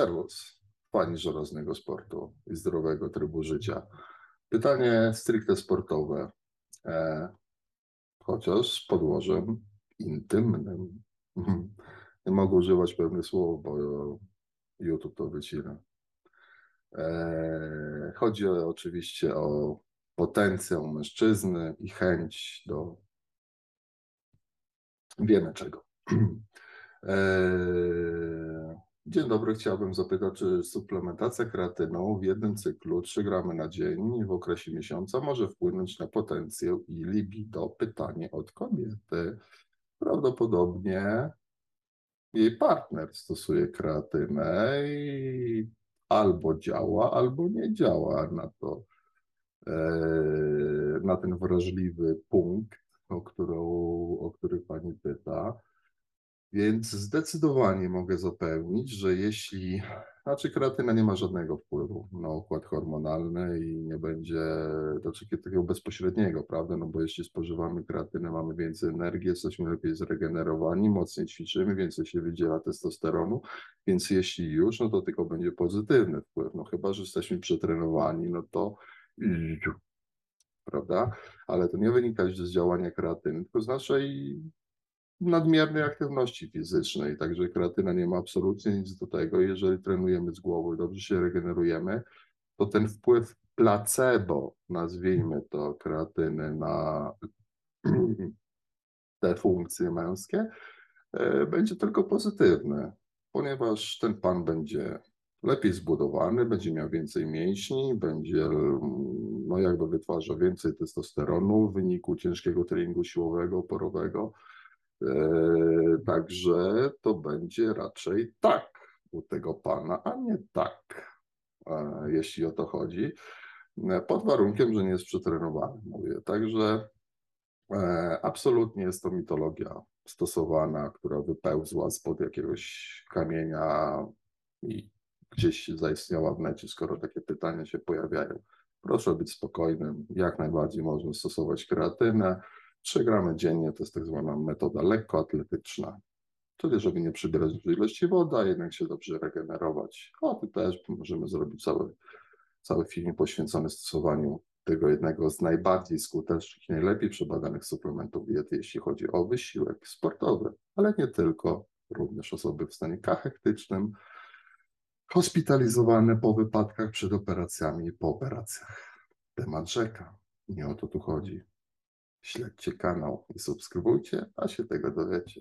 Serwus, fani żelaznego sportu i zdrowego trybu życia. Pytanie stricte sportowe, e, chociaż z podłożem intymnym. Nie mogę używać pewnych słów, bo YouTube to wycina. E, chodzi oczywiście o potencjał mężczyzny i chęć do wiemy czego. E, Dzień dobry, chciałbym zapytać, czy suplementacja kreatyną w jednym cyklu 3 gramy na dzień w okresie miesiąca może wpłynąć na potencjał i libido? Pytanie od kobiety. Prawdopodobnie jej partner stosuje kreatynę i albo działa, albo nie działa na to, e, na ten wrażliwy punkt, o, którą, o który pani pyta. Więc zdecydowanie mogę zapewnić, że jeśli, znaczy kreatyna nie ma żadnego wpływu na układ hormonalny i nie będzie, znaczy takiego bezpośredniego, prawda, no bo jeśli spożywamy kreatynę, mamy więcej energii, jesteśmy lepiej zregenerowani, mocniej ćwiczymy, więcej się wydziela testosteronu, więc jeśli już, no to tylko będzie pozytywny wpływ, no chyba, że jesteśmy przetrenowani, no to prawda, ale to nie wynika z działania kreatyny, tylko z naszej nadmiernej aktywności fizycznej, także kreatyna nie ma absolutnie nic do tego. Jeżeli trenujemy z głowy, dobrze się regenerujemy, to ten wpływ placebo, nazwijmy to kreatyny na te funkcje męskie, e, będzie tylko pozytywny, ponieważ ten pan będzie lepiej zbudowany, będzie miał więcej mięśni, będzie no jakby wytwarzał więcej testosteronu w wyniku ciężkiego treningu siłowego, oporowego, także to będzie raczej tak u tego pana, a nie tak, e, jeśli o to chodzi. E, pod warunkiem, że nie jest przetrenowany, mówię. Także absolutnie jest to mitologia stosowana, która wypełzła spod jakiegoś kamienia i gdzieś zaistniała w necie, skoro takie pytania się pojawiają. Proszę być spokojnym, jak najbardziej można stosować kreatynę. 3 gramy dziennie to jest tak zwana metoda lekkoatletyczna, czyli żeby nie przybierać dużej ilości wody, a jednak się dobrze regenerować. O, tu też możemy zrobić cały, cały film poświęcony stosowaniu tego jednego z najbardziej skutecznych najlepiej przebadanych suplementów diety, jeśli chodzi o wysiłek sportowy, ale nie tylko, również osoby w stanie kachektycznym, hospitalizowane po wypadkach przed operacjami i po operacjach. Temat rzeka. Nie o to tu chodzi. Śledźcie kanał i subskrybujcie, a się tego dowiecie.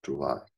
Czuwaj.